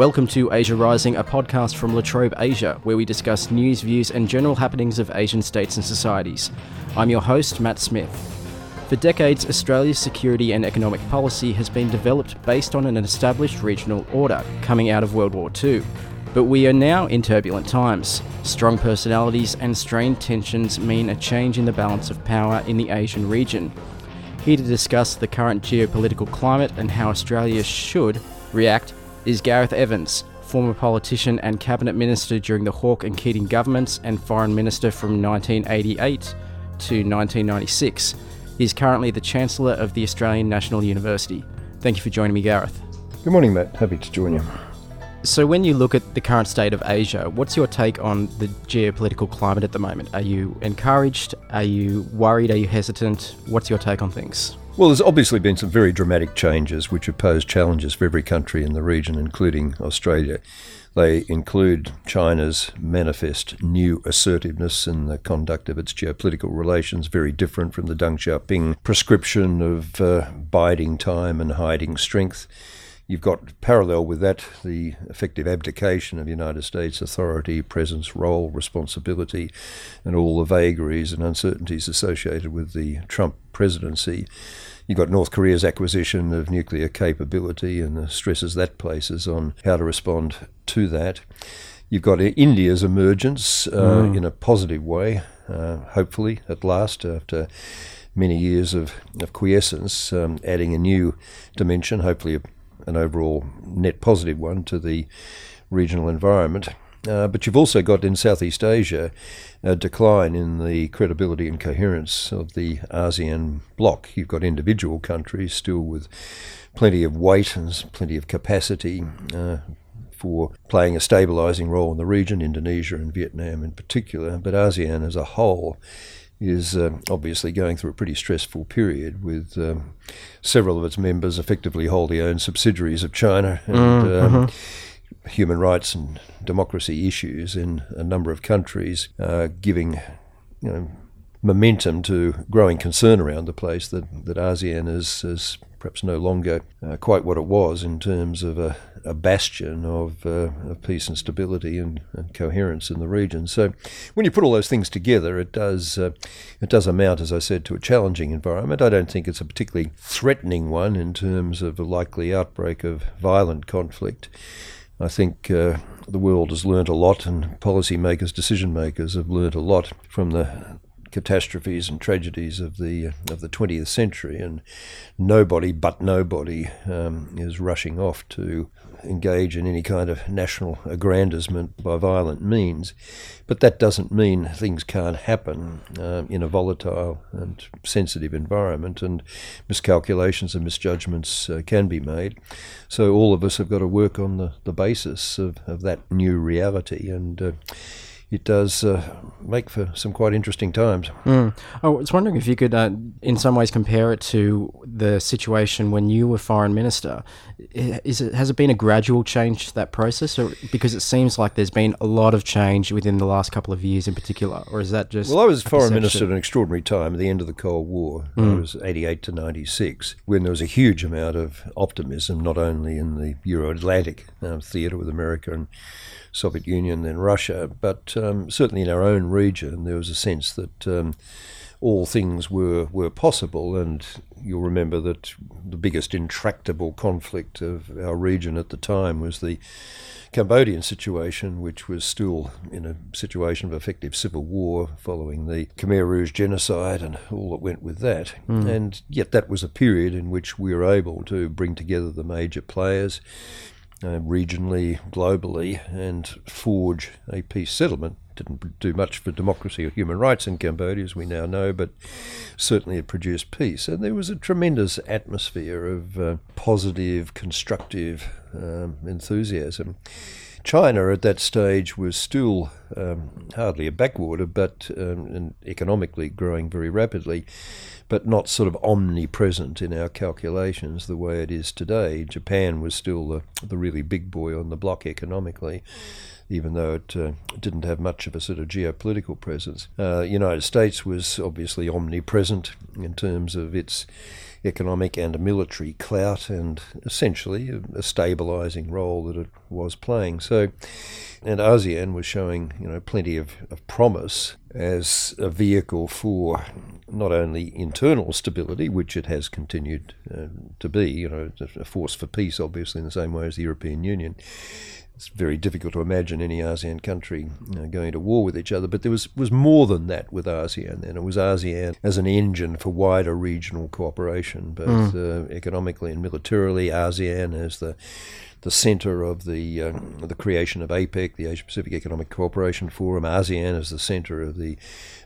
Welcome to Asia Rising, a podcast from La Trobe Asia, where we discuss news, views, and general happenings of Asian states and societies. I'm your host, Matt Smith. For decades, Australia's security and economic policy has been developed based on an established regional order coming out of World War II. But we are now in turbulent times. Strong personalities and strained tensions mean a change in the balance of power in the Asian region. Here to discuss the current geopolitical climate and how Australia should react is Gareth Evans, former politician and cabinet minister during the Hawke and Keating governments and foreign minister from 1988 to 1996. He is currently the Chancellor of the Australian National University. Thank you for joining me, Gareth. Good morning, Matt. Happy to join you. So, when you look at the current state of Asia, what's your take on the geopolitical climate at the moment? Are you encouraged? Are you worried? Are you hesitant? What's your take on things? Well, there's obviously been some very dramatic changes which have posed challenges for every country in the region, including Australia. They include China's manifest new assertiveness in the conduct of its geopolitical relations, very different from the Deng Xiaoping prescription of uh, biding time and hiding strength. You've got parallel with that the effective abdication of United States authority, presence, role, responsibility, and all the vagaries and uncertainties associated with the Trump presidency. You've got North Korea's acquisition of nuclear capability and the stresses that places on how to respond to that. You've got India's emergence uh, mm. in a positive way, uh, hopefully, at last, after many years of, of quiescence, um, adding a new dimension, hopefully a an overall net positive one to the regional environment. Uh, but you've also got in Southeast Asia a decline in the credibility and coherence of the ASEAN bloc. You've got individual countries still with plenty of weight and plenty of capacity uh, for playing a stabilising role in the region, Indonesia and Vietnam in particular, but ASEAN as a whole is uh, obviously going through a pretty stressful period with um, several of its members effectively wholly owned subsidiaries of China and mm, um, mm-hmm. human rights and democracy issues in a number of countries, uh, giving you know, momentum to growing concern around the place that, that ASEAN is, is perhaps no longer uh, quite what it was in terms of a, a bastion of, uh, of, peace and stability and, and, coherence in the region. So, when you put all those things together, it does uh, it does amount, as I said, to a challenging environment. I don't think it's a particularly threatening one in terms of a likely outbreak of violent conflict. I think uh, the world has learnt a lot, and policymakers, decision makers have learnt a lot from the catastrophes and tragedies of the of the 20th century, and nobody but nobody um, is rushing off to engage in any kind of national aggrandizement by violent means. But that doesn't mean things can't happen uh, in a volatile and sensitive environment, and miscalculations and misjudgments uh, can be made. So all of us have got to work on the, the basis of, of that new reality and uh, it does uh, make for some quite interesting times. Mm. I was wondering if you could, uh, in some ways, compare it to the situation when you were foreign minister. Is it has it been a gradual change to that process, or because it seems like there's been a lot of change within the last couple of years in particular, or is that just? Well, I was foreign perception? minister at an extraordinary time at the end of the Cold War. Mm. I was 88 to 96, when there was a huge amount of optimism, not only in the Euro-Atlantic uh, theatre with America and Soviet Union, then Russia. But um, certainly in our own region, there was a sense that um, all things were, were possible. And you'll remember that the biggest intractable conflict of our region at the time was the Cambodian situation, which was still in a situation of effective civil war following the Khmer Rouge genocide and all that went with that. Mm. And yet, that was a period in which we were able to bring together the major players uh, regionally, globally, and forge a peace settlement. Didn't do much for democracy or human rights in Cambodia, as we now know, but certainly it produced peace. And there was a tremendous atmosphere of uh, positive, constructive um, enthusiasm. China at that stage was still um, hardly a backwater, but um, economically growing very rapidly, but not sort of omnipresent in our calculations the way it is today. Japan was still the, the really big boy on the block economically. Even though it uh, didn't have much of a sort of geopolitical presence, uh, United States was obviously omnipresent in terms of its economic and military clout and essentially a, a stabilising role that it was playing. So, and ASEAN was showing you know plenty of, of promise as a vehicle for not only internal stability, which it has continued uh, to be, you know, a force for peace, obviously, in the same way as the European Union. It's very difficult to imagine any ASEAN country you know, going to war with each other, but there was, was more than that with ASEAN then. It was ASEAN as an engine for wider regional cooperation, both mm. uh, economically and militarily, ASEAN as the the centre of the uh, the creation of APEC, the Asia Pacific Economic Cooperation Forum, ASEAN as the centre of the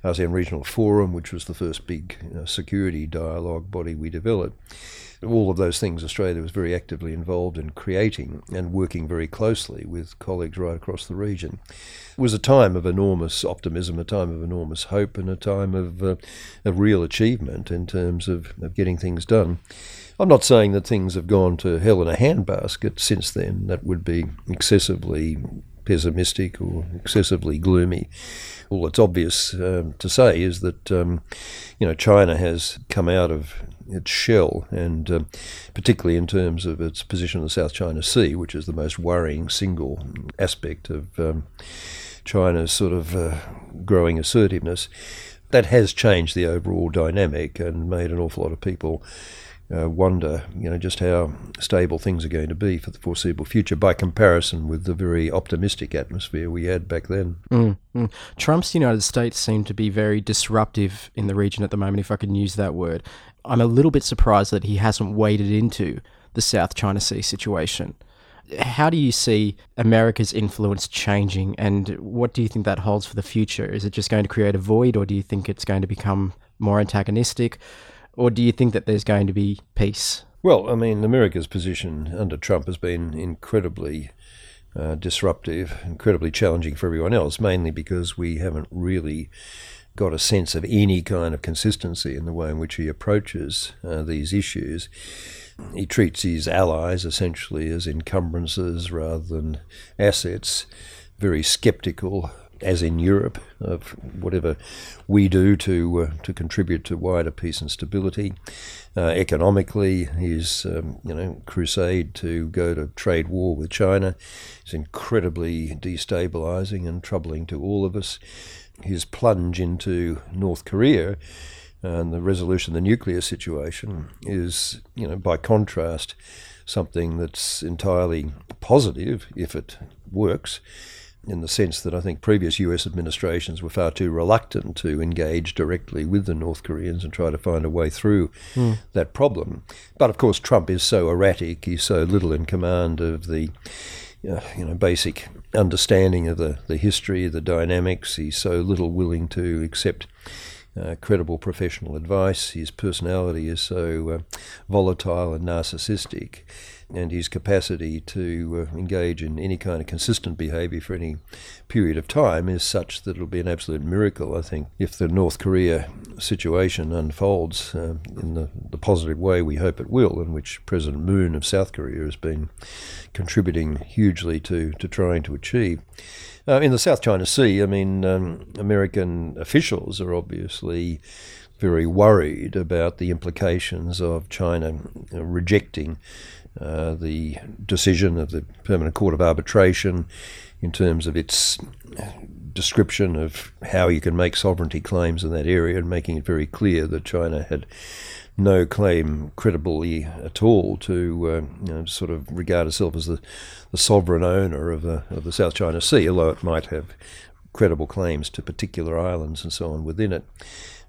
ASEAN Regional Forum, which was the first big uh, security dialogue body we developed. All of those things Australia was very actively involved in creating and working very closely with colleagues right across the region. It was a time of enormous optimism, a time of enormous hope, and a time of, uh, of real achievement in terms of, of getting things done. I'm not saying that things have gone to hell in a handbasket since then. That would be excessively pessimistic or excessively gloomy. All that's obvious um, to say is that um, you know China has come out of its shell, and um, particularly in terms of its position in the South China Sea, which is the most worrying single aspect of um, China's sort of uh, growing assertiveness. That has changed the overall dynamic and made an awful lot of people uh, wonder, you know, just how stable things are going to be for the foreseeable future by comparison with the very optimistic atmosphere we had back then. Mm, mm. Trump's United States seem to be very disruptive in the region at the moment, if I can use that word. I'm a little bit surprised that he hasn't waded into the South China Sea situation. How do you see America's influence changing, and what do you think that holds for the future? Is it just going to create a void, or do you think it's going to become more antagonistic? Or do you think that there's going to be peace? Well, I mean, America's position under Trump has been incredibly uh, disruptive, incredibly challenging for everyone else, mainly because we haven't really got a sense of any kind of consistency in the way in which he approaches uh, these issues. He treats his allies essentially as encumbrances rather than assets, very skeptical as in Europe, of whatever we do to uh, to contribute to wider peace and stability. Uh, economically, his um, you know crusade to go to trade war with China is incredibly destabilizing and troubling to all of us. His plunge into North Korea and the resolution of the nuclear situation is, you know, by contrast, something that's entirely positive if it works in the sense that I think previous US administrations were far too reluctant to engage directly with the North Koreans and try to find a way through mm. that problem. But of course, Trump is so erratic, he's so little in command of the uh, you know, basic understanding of the, the history, the dynamics. He's so little willing to accept uh, credible professional advice. His personality is so uh, volatile and narcissistic and his capacity to uh, engage in any kind of consistent behaviour for any period of time is such that it'll be an absolute miracle, I think, if the North Korea situation unfolds uh, in the, the positive way we hope it will, in which President Moon of South Korea has been contributing hugely to, to trying to achieve. Uh, in the South China Sea, I mean, um, American officials are obviously very worried about the implications of China rejecting uh, the decision of the Permanent Court of Arbitration in terms of its description of how you can make sovereignty claims in that area and making it very clear that China had no claim credibly at all to uh, you know, sort of regard itself as the, the sovereign owner of the, of the South China Sea, although it might have credible claims to particular islands and so on within it.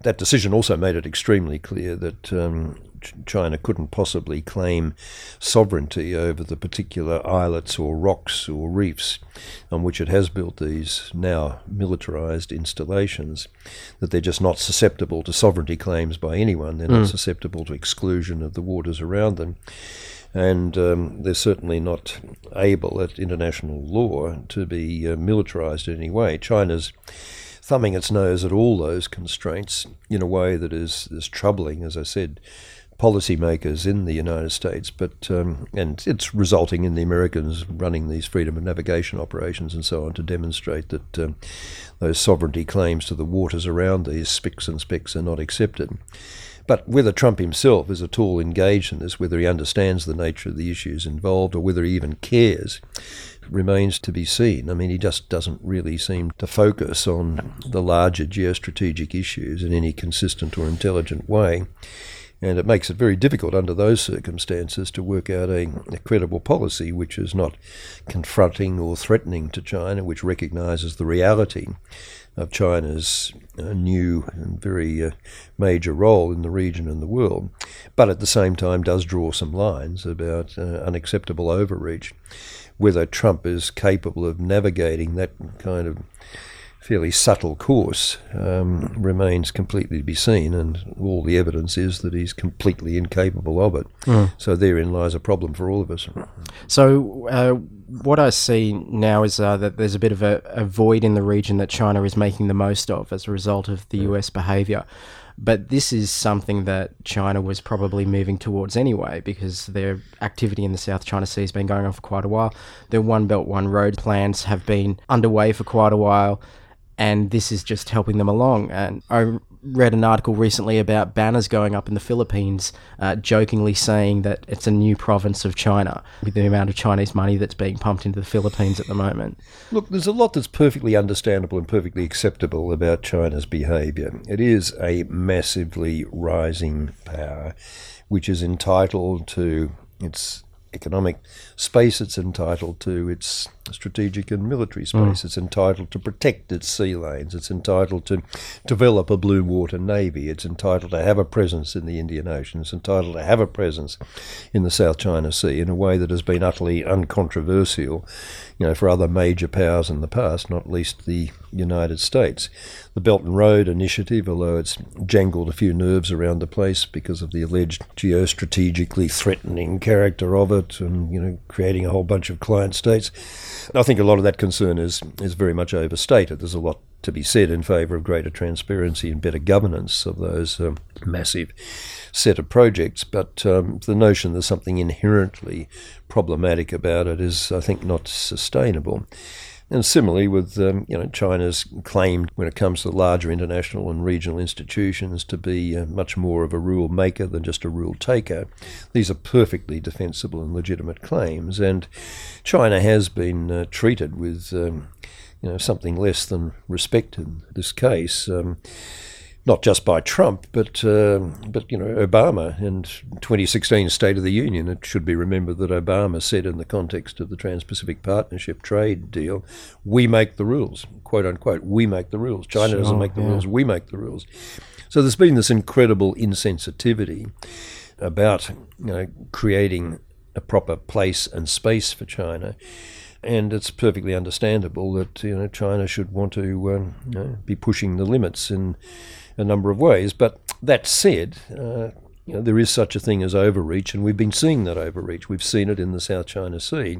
That decision also made it extremely clear that um, China couldn't possibly claim sovereignty over the particular islets or rocks or reefs on which it has built these now militarized installations, that they're just not susceptible to sovereignty claims by anyone. They're mm. not susceptible to exclusion of the waters around them. And um, they're certainly not able at international law to be uh, militarized in any way. China's thumbing its nose at all those constraints in a way that is, is troubling, as I said, policymakers in the United States, but um, and it's resulting in the Americans running these freedom of navigation operations and so on to demonstrate that um, those sovereignty claims to the waters around these spics and specks are not accepted. But whether Trump himself is at all engaged in this, whether he understands the nature of the issues involved, or whether he even cares, remains to be seen. I mean, he just doesn't really seem to focus on the larger geostrategic issues in any consistent or intelligent way. And it makes it very difficult under those circumstances to work out a, a, credible policy which is not confronting or threatening to China, which recognises the reality of China's uh, new and very uh, major role in the region and the world, but at the same time does draw some lines about uh, unacceptable overreach. Whether Trump is capable of navigating that kind of fairly subtle course um, remains completely to be seen, and all the evidence is that he's completely incapable of it. Mm. So therein lies a problem for all of us. So uh, what I see now is uh, that there's a bit of a, a, void in the region that China is making the most of as a result of the US behaviour. But this is something that China was probably moving towards anyway, because their activity in the South China Sea has been going on for quite a while. Their One Belt, One Road plans have been underway for quite a while and this is just helping them along. And I read an article recently about banners going up in the Philippines, uh, jokingly saying that it's a new province of China with the amount of Chinese money that's being pumped into the Philippines at the moment. Look, there's a lot that's perfectly understandable and perfectly acceptable about China's behaviour. It is a massively rising power which is entitled to its economic space it's entitled to, its strategic and military space. Mm. It's entitled to protect its sea lanes. It's entitled to develop a blue water navy. It's entitled to have a presence in the Indian Ocean. It's entitled to have a presence in the South China Sea in a way that has been utterly uncontroversial, you know, for other major powers in the past, not least the United States. The Belt and Road Initiative, although it's jangled a few nerves around the place because of the alleged geostrategically threatening character of it, and you know, creating a whole bunch of client states. And I think a lot of that concern is is very much overstated. There's a lot to be said in favour of greater transparency and better governance of those um, massive set of projects, but um, the notion there's something inherently problematic about it is, I think, not sustainable. And similarly, with um, you know China's claim when it comes to larger international and regional institutions to be uh, much more of a rule maker than just a rule taker, these are perfectly defensible and legitimate claims. And China has been uh, treated with um, you know something less than respect in this case. Um, not just by Trump, but uh, but you know Obama in 2016 State of the Union. It should be remembered that Obama said in the context of the Trans-Pacific Partnership trade deal, "We make the rules," quote unquote. We make the rules. China sure, doesn't make the yeah. rules. We make the rules. So there's been this incredible insensitivity about you know creating a proper place and space for China and it's perfectly understandable that you know China should want to um, you know, be pushing the limits in a number of ways. But that said, uh, you know, there is such a thing as overreach, and we've been seeing that overreach. We've seen it in the South China Sea.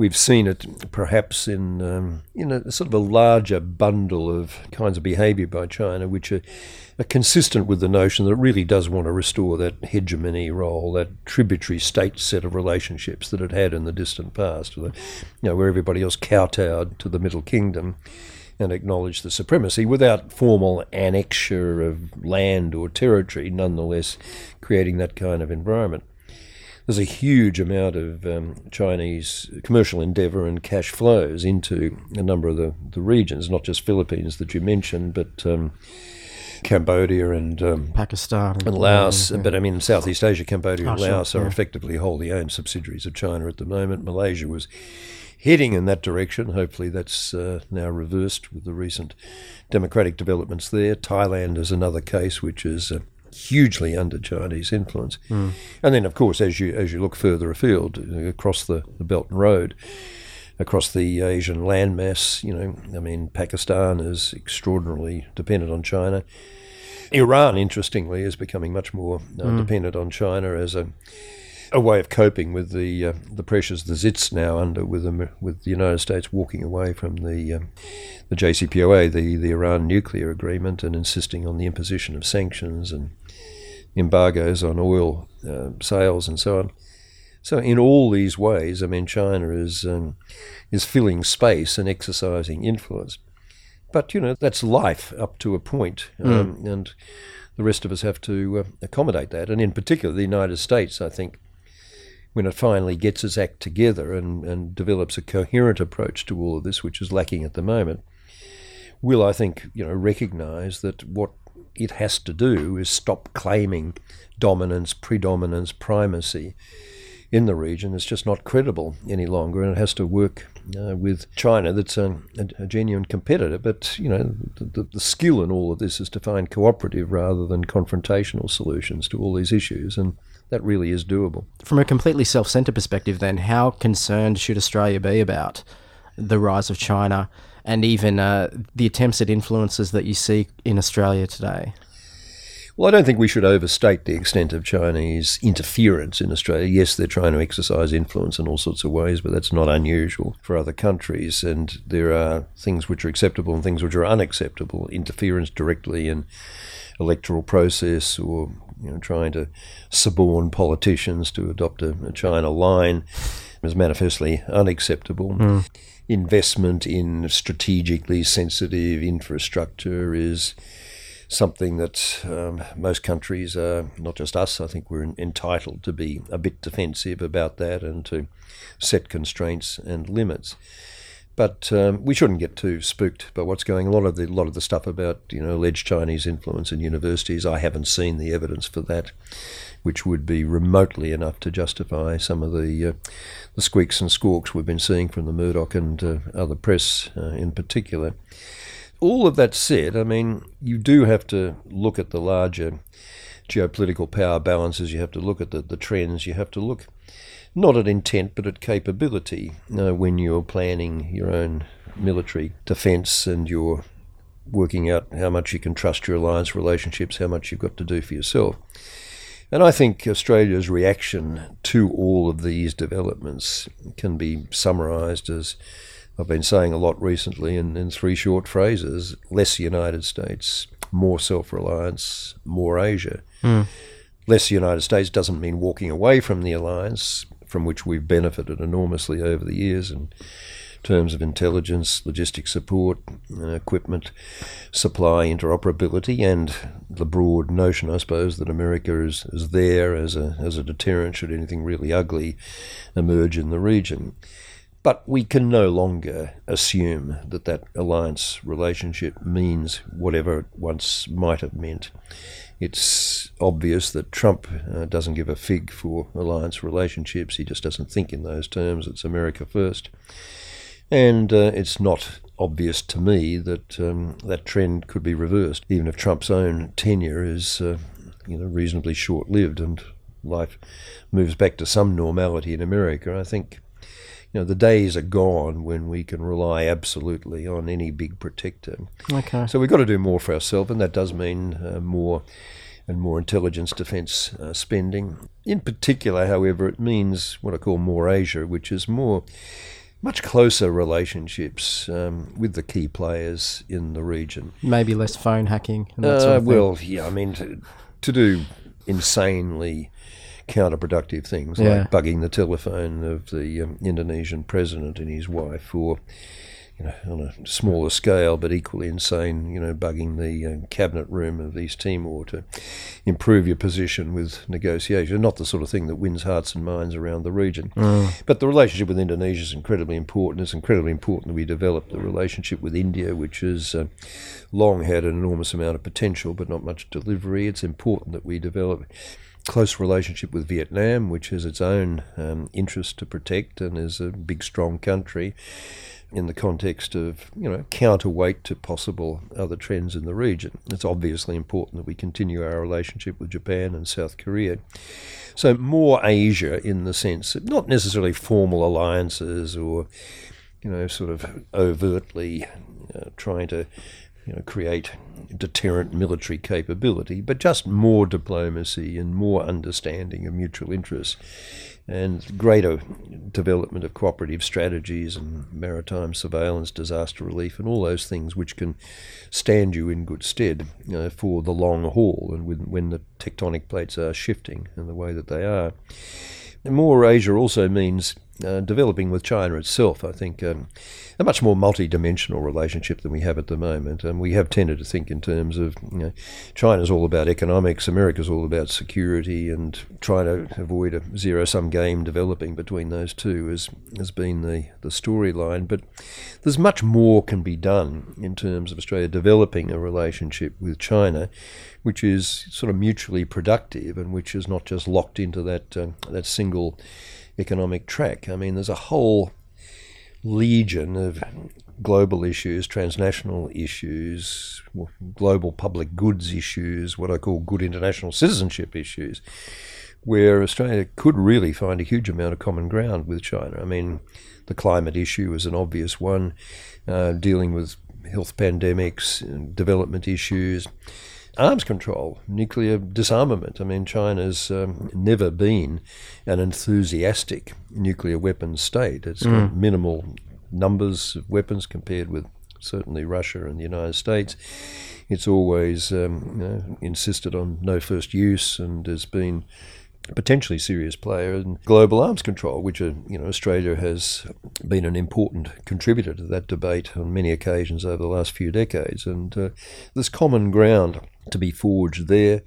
We've seen it perhaps in um, in a sort of a larger bundle of kinds of behaviour by China, which are, are, consistent with the notion that it really does want to restore that hegemony role, that tributary state set of relationships that it had in the distant past, you know, where everybody else kowtowed to the Middle Kingdom and acknowledge the supremacy without formal annexure of land or territory, nonetheless creating that kind of environment. There's a huge amount of um, Chinese commercial endeavour and cash flows into a number of the, the regions, not just Philippines that you mentioned, but um, Cambodia and um, Pakistan and Laos. But I mean, Southeast Asia, Cambodia oh, and Laos sure, yeah. are effectively wholly owned subsidiaries of China at the moment. Malaysia was heading in that direction. Hopefully, that's uh, now reversed with the recent democratic developments there. Thailand is another case which is uh, hugely under Chinese influence. Mm. And then, of course, as you as you look further afield across the, the Belt and Road, across the Asian landmass, you know, I mean, Pakistan is extraordinarily dependent on China. Iran, interestingly, is becoming much more uh, mm. dependent on China as a a way of coping with the uh, the pressures the ZIT's now under with the, with the United States walking away from the um, the JCPOA, the the Iran nuclear agreement, and insisting on the imposition of sanctions and embargoes on oil uh, sales and so on. So in all these ways, I mean, China is um, is filling space and exercising influence. But, you know, that's life up to a point, um, mm. and the rest of us have to uh, accommodate that. And in particular, the United States, I think, when it finally gets its act together and, and develops a coherent approach to all of this, which is lacking at the moment, will, I think, you know, recognise that what it has to do is stop claiming dominance, predominance, primacy in the region. It's just not credible any longer, and it has to work uh, with China, that's a, a, genuine competitor. But you know, the, the, the, skill in all of this is to find cooperative rather than confrontational solutions to all these issues, and that really is doable. From a completely self-centered perspective, then, how concerned should Australia be about the rise of China? and even uh, the attempts at influences that you see in Australia today? Well, I don't think we should overstate the extent of Chinese interference in Australia. Yes, they're trying to exercise influence in all sorts of ways, but that's not unusual for other countries. And there are things which are acceptable and things which are unacceptable. Interference directly in electoral process or you know, trying to suborn politicians to adopt a, a China line is manifestly unacceptable. Mm investment in strategically sensitive infrastructure is something that um, most countries, are, not just us, I think we're entitled to be a bit defensive about that and to set constraints and limits. But um, we shouldn't get too spooked by what's going. A lot of the lot of the stuff about you know alleged Chinese influence in universities, I haven't seen the evidence for that which would be remotely enough to justify some of the uh, the squeaks and squawks we've been seeing from the Murdoch and uh, other press uh, in particular. All of that said, I mean, you do have to look at the larger geopolitical power balances. You have to look at the, the trends. You have to look not at intent but at capability uh, when you're planning your own military defence and you're working out how much you can trust your alliance relationships, how much you've got to do for yourself. And I think Australia's reaction to all of these developments can be summarised as I've been saying a lot recently in, in three short phrases less United States, more self reliance, more Asia. Mm. Less United States doesn't mean walking away from the alliance, from which we've benefited enormously over the years in terms of intelligence, logistic support, uh, equipment, supply, interoperability, and the broad notion, I suppose, that America is, is there as a, as a deterrent should anything really ugly emerge in the region. But we can no longer assume that that alliance relationship means whatever it once might have meant. It's obvious that Trump uh, doesn't give a fig for alliance relationships. He just doesn't think in those terms. It's America first. And uh, it's not obvious to me that um, that trend could be reversed, even if Trump's own tenure is, uh, you know, reasonably short-lived and life moves back to some normality in America. I think, you know, the days are gone when we can rely absolutely on any big protector. Okay. So we've got to do more for ourselves, and that does mean uh, more and more intelligence defence uh, spending. In particular, however, it means what I call more Asia, which is more much closer relationships um, with the key players in the region. Maybe less phone hacking. And that uh, sort of well, yeah, I mean, to, to, do insanely counterproductive things yeah. like bugging the telephone of the um, Indonesian president and his wife, or you know, on a smaller scale, but equally insane, you know, bugging the uh, cabinet room of East Timor to improve your position with negotiation. Not the sort of thing that wins hearts and minds around the region. Mm. But the relationship with Indonesia is incredibly important. It's incredibly important that we develop the relationship with India, which has uh, long had an enormous amount of potential, but not much delivery. It's important that we develop close relationship with Vietnam, which has its own um, interest to protect and is a big, strong country in the context of you know counterweight to possible other trends in the region. It's obviously important that we continue our relationship with Japan and South Korea. So more Asia in the sense of not necessarily formal alliances or you know sort of overtly uh, trying to you know create deterrent military capability, but just more diplomacy and more understanding of mutual interests and greater development of cooperative strategies and maritime surveillance, disaster relief, and all those things which can stand you in good stead you know, for the long haul and when, when the tectonic plates are shifting in the way that they are. And more Asia also means uh, developing with China itself. I think um, a much more multi-dimensional relationship than we have at the moment, and we have tended to think in terms of you know, China's all about economics, America's all about security, and trying to avoid a zero-sum game developing between those two has has been the the storyline. But there's much more can be done in terms of Australia developing a relationship with China, which is sort of mutually productive and which is not just locked into that uh, that single economic track. I mean, there's a whole legion of global issues, transnational issues, global public goods issues, what I call good international citizenship issues, where Australia could really find a huge amount of common ground with China. I mean, the climate issue is an obvious one, uh, dealing with health pandemics, development issues arms control, nuclear disarmament. I mean, China's um, never been an enthusiastic nuclear weapons state. It's mm. got minimal numbers of weapons compared with certainly Russia and the United States. It's always um, you know, insisted on no first use and has been a potentially serious player in global arms control, which uh, you know Australia has been an important contributor to that debate on many occasions over the last few decades, and uh, there's common ground to be forged there.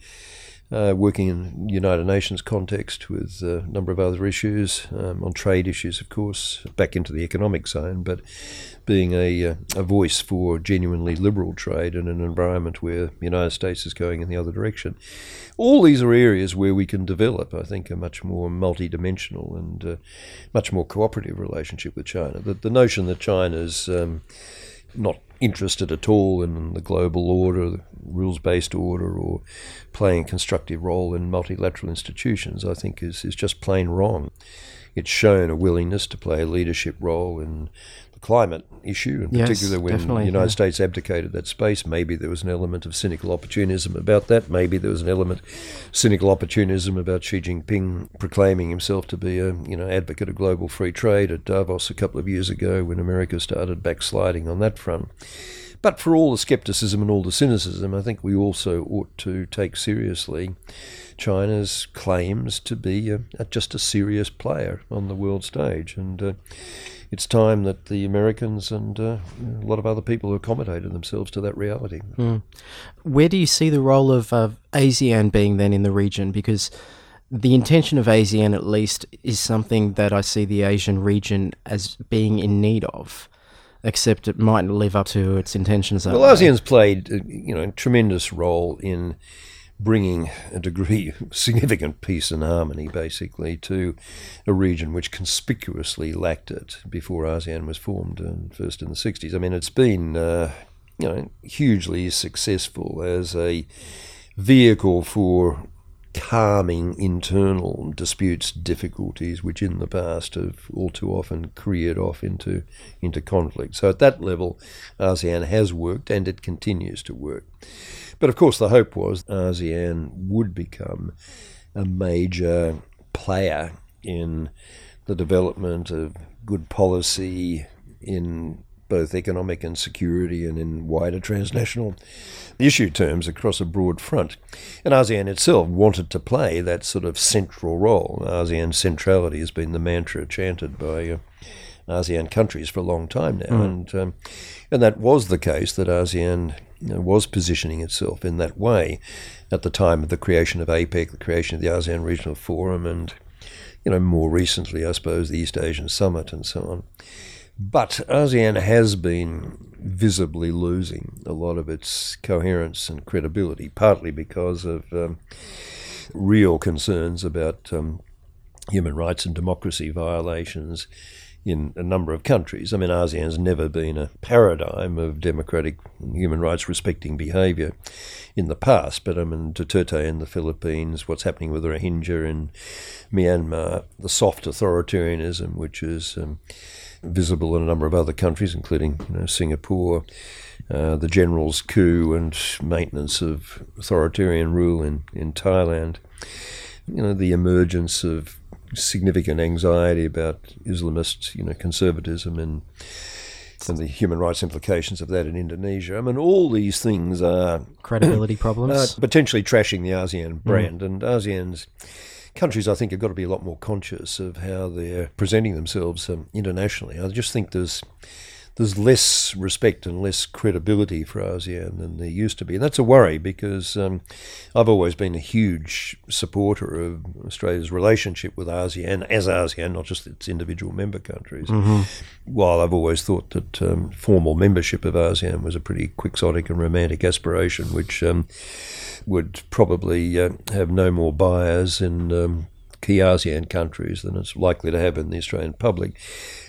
Uh, working in United Nations context with a number of other issues, um, on trade issues, of course, back into the economic zone, but being a, uh, a voice for genuinely liberal trade in an environment where the United States is going in the other direction. All these are areas where we can develop, I think, a much more multidimensional and uh, much more cooperative relationship with China. The, the notion that China's um, not interested at all in the global order, the rules based order, or playing a constructive role in multilateral institutions, I think is, is just plain wrong. It's shown a willingness to play a leadership role in climate issue, in yes, particular when the United yeah. States abdicated that space. Maybe there was an element of cynical opportunism about that. Maybe there was an element of cynical opportunism about Xi Jinping proclaiming himself to be a you know advocate of global free trade at Davos a couple of years ago when America started backsliding on that front. But for all the skepticism and all the cynicism, I think we also ought to take seriously China's claims to be a, a, just a serious player on the world stage. And uh, it's time that the Americans and uh, a lot of other people accommodated themselves to that reality. Mm. Where do you see the role of uh, ASEAN being then in the region? Because the intention of ASEAN, at least, is something that I see the Asian region as being in need of except it mightn't live up to its intentions. well, way. ASEAN's played, uh, you know, a tremendous role in bringing a degree of significant peace and harmony, basically, to a region which conspicuously lacked it before ASEAN was formed, and first in the 60s. I mean, it's been, uh, you know, hugely successful as a vehicle for calming internal disputes, difficulties, which in the past have all too often careered off into into conflict. So at that level, ASEAN has worked and it continues to work. But of course, the hope was ASEAN would become a major player in the development of good policy in both economic and security and in wider transnational issue terms across a broad front. And ASEAN itself wanted to play that sort of central role. ASEAN centrality has been the mantra chanted by uh, ASEAN countries for a long time now. Mm. And, um, and that was the case that ASEAN know, was positioning itself in that way at the time of the creation of APEC, the creation of the ASEAN Regional Forum, and you know more recently, I suppose, the East Asian Summit and so on. But ASEAN has been visibly losing a lot of its coherence and credibility, partly because of um, real concerns about um, human rights and democracy violations in a number of countries. I mean, ASEAN's never been a paradigm of democratic human rights respecting behaviour in the past, but I mean, Duterte in the Philippines, what's happening with Rohingya in Myanmar, the soft authoritarianism, which is um, visible in a number of other countries, including you know, Singapore. Uh, the general's coup and maintenance of authoritarian rule in, in Thailand, you know, the emergence of significant anxiety about Islamist, you know, conservatism and and the human rights implications of that in Indonesia. I mean, all these things are credibility problems, are potentially trashing the ASEAN brand, mm. and ASEAN's countries, I think, have got to be a lot more conscious of how they're presenting themselves um, internationally. I just think there's there's less respect and less credibility for ASEAN than there used to be. And that's a worry because um, I've always been a huge supporter of Australia's relationship with ASEAN as ASEAN, not just its individual member countries. Mm-hmm. While I've always thought that um, formal membership of ASEAN was a pretty quixotic and romantic aspiration, which um, would probably uh, have no more buyers in um, key ASEAN countries than it's likely to have in the Australian public.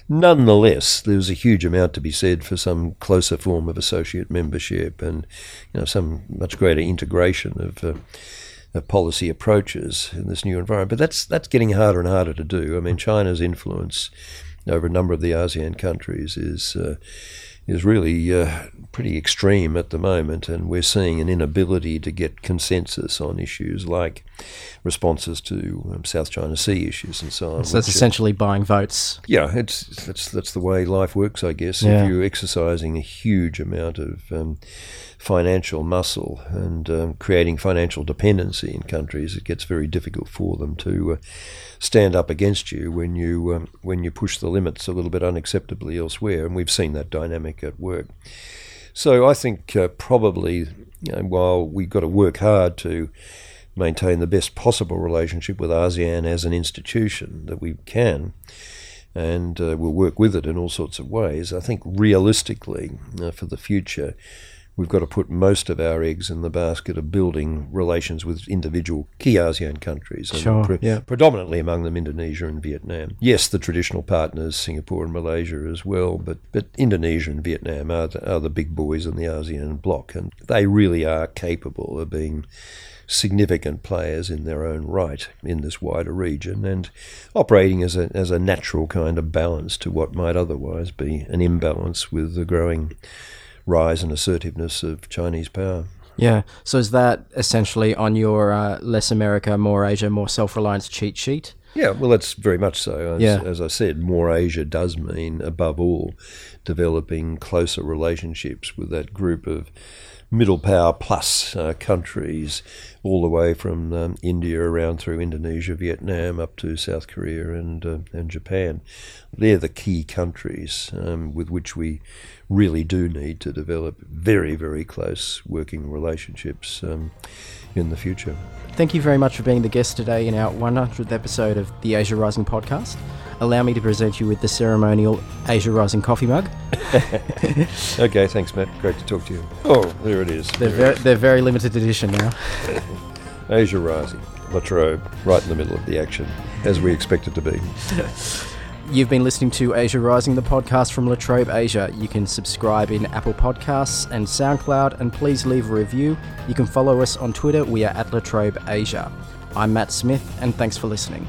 Nonetheless, there's a huge amount to be said for some closer form of associate membership and you know some much greater integration of, uh, of policy approaches in this new environment. But that's that's getting harder and harder to do. I mean, China's influence over a number of the ASEAN countries is uh, is really uh, pretty extreme at the moment, and we're seeing an inability to get consensus on issues like responses to um, South China Sea issues and so on. So that's essentially buying votes. Yeah, it's that's that's the way life works, I guess. Yeah. If you're exercising a huge amount of um, financial muscle and um, creating financial dependency in countries, it gets very difficult for them to uh, stand up against you when you um, when you push the limits a little bit unacceptably elsewhere. And we've seen that dynamic at work. So I think uh, probably you know, while we've got to work hard to maintain the best possible relationship with ASEAN as an institution that we can, and uh, we'll work with it in all sorts of ways. I think realistically, uh, for the future, we've got to put most of our eggs in the basket of building relations with individual key ASEAN countries, and sure, pre- yeah. predominantly among them Indonesia and Vietnam. Yes, the traditional partners, Singapore and Malaysia as well, but, but Indonesia and Vietnam are the, are the big boys in the ASEAN bloc, and they really are capable of being significant players in their own right in this wider region and operating as a, as a natural kind of balance to what might otherwise be an imbalance with the growing rise and assertiveness of Chinese power. Yeah. So is that essentially on your uh, less America, more Asia, more self reliance cheat sheet? Yeah, well, that's very much so. As, yeah. as I said, more Asia does mean, above all, developing closer relationships with that group of middle power plus uh, countries, all the way from um, India around through Indonesia, Vietnam, up to South Korea and uh, and Japan. They're the key countries um, with which we really do need to develop very, very close working relationships um, in the future. Thank you very much for being the guest today in our 100th episode of the Asia Rising podcast. Allow me to present you with the ceremonial Asia Rising coffee mug. okay, thanks, Matt. Great to talk to you. Oh, there it is. They're, very, they're very limited edition now. Asia Rising, La Trobe, right in the middle of the action, as we expect it to be. You've been listening to Asia Rising, the podcast from La Trobe Asia. You can subscribe in Apple Podcasts and SoundCloud, and please leave a review. You can follow us on Twitter. We are at La Trobe Asia. I'm Matt Smith, and thanks for listening.